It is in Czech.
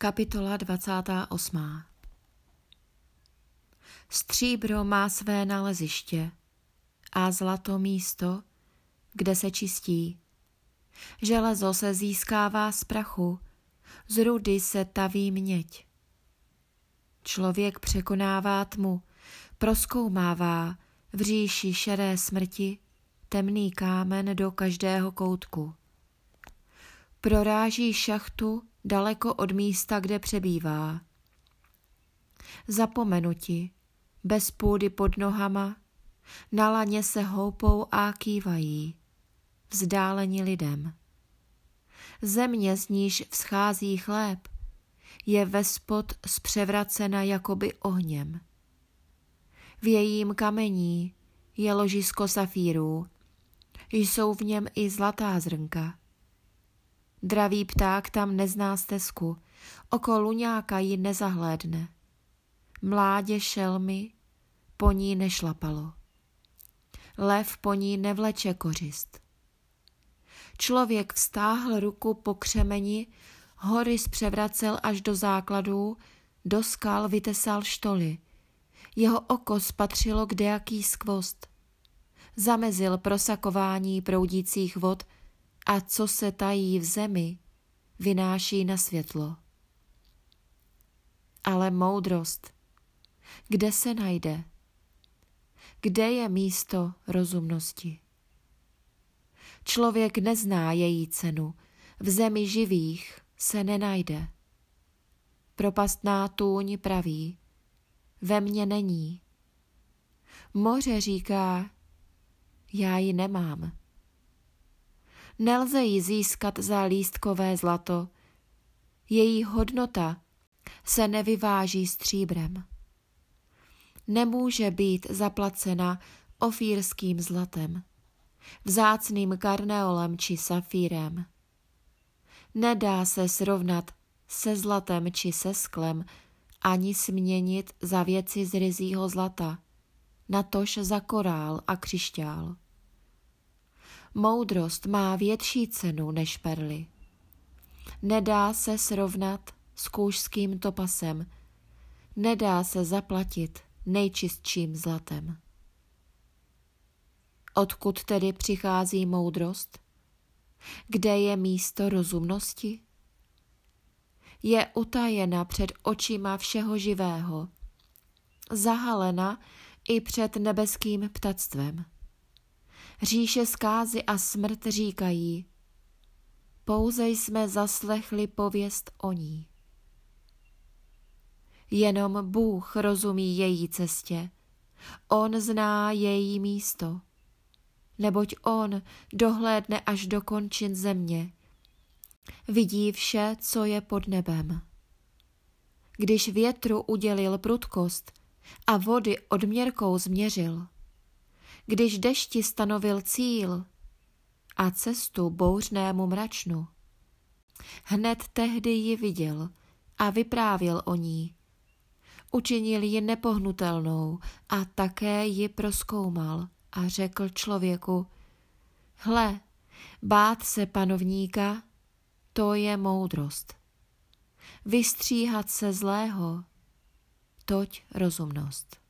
Kapitola 28. Stříbro má své naleziště a zlato místo, kde se čistí. Železo se získává z prachu, z rudy se taví měď. Člověk překonává tmu, proskoumává v říši šeré smrti temný kámen do každého koutku. Proráží šachtu daleko od místa, kde přebývá. Zapomenuti, bez půdy pod nohama, na laně se houpou a kývají, vzdáleni lidem. Země, z níž vzchází chléb, je vespod zpřevracena jakoby ohněm. V jejím kamení je ložisko safírů, jsou v něm i zlatá zrnka. Dravý pták tam nezná stezku, oko luňáka ji nezahlédne. Mládě šelmy po ní nešlapalo. Lev po ní nevleče kořist. Člověk vstáhl ruku po křemeni, hory zpřevracel až do základů, do skal vytesal štoly. Jeho oko spatřilo kdejaký skvost. Zamezil prosakování proudících vod, a co se tají v zemi, vynáší na světlo. Ale moudrost, kde se najde? Kde je místo rozumnosti? Člověk nezná její cenu, v zemi živých se nenajde. Propastná tůň praví, ve mně není. Moře říká, já ji nemám. Nelze ji získat za lístkové zlato. Její hodnota se nevyváží stříbrem. Nemůže být zaplacena ofírským zlatem, vzácným karneolem či safírem. Nedá se srovnat se zlatem či se sklem, ani směnit za věci z ryzího zlata, natož za korál a křišťál. Moudrost má větší cenu než perly. Nedá se srovnat s kůžským topasem, nedá se zaplatit nejčistším zlatem. Odkud tedy přichází moudrost? Kde je místo rozumnosti? Je utajena před očima všeho živého, zahalena i před nebeským ptactvem. Říše zkázy a smrt říkají, pouze jsme zaslechli pověst o ní. Jenom Bůh rozumí její cestě, On zná její místo, neboť On dohlédne až do končin země, vidí vše, co je pod nebem. Když větru udělil prudkost a vody odměrkou změřil, když dešti stanovil cíl a cestu bouřnému mračnu. Hned tehdy ji viděl a vyprávěl o ní. Učinil ji nepohnutelnou a také ji proskoumal a řekl člověku, hle, bát se panovníka, to je moudrost. Vystříhat se zlého, toť rozumnost.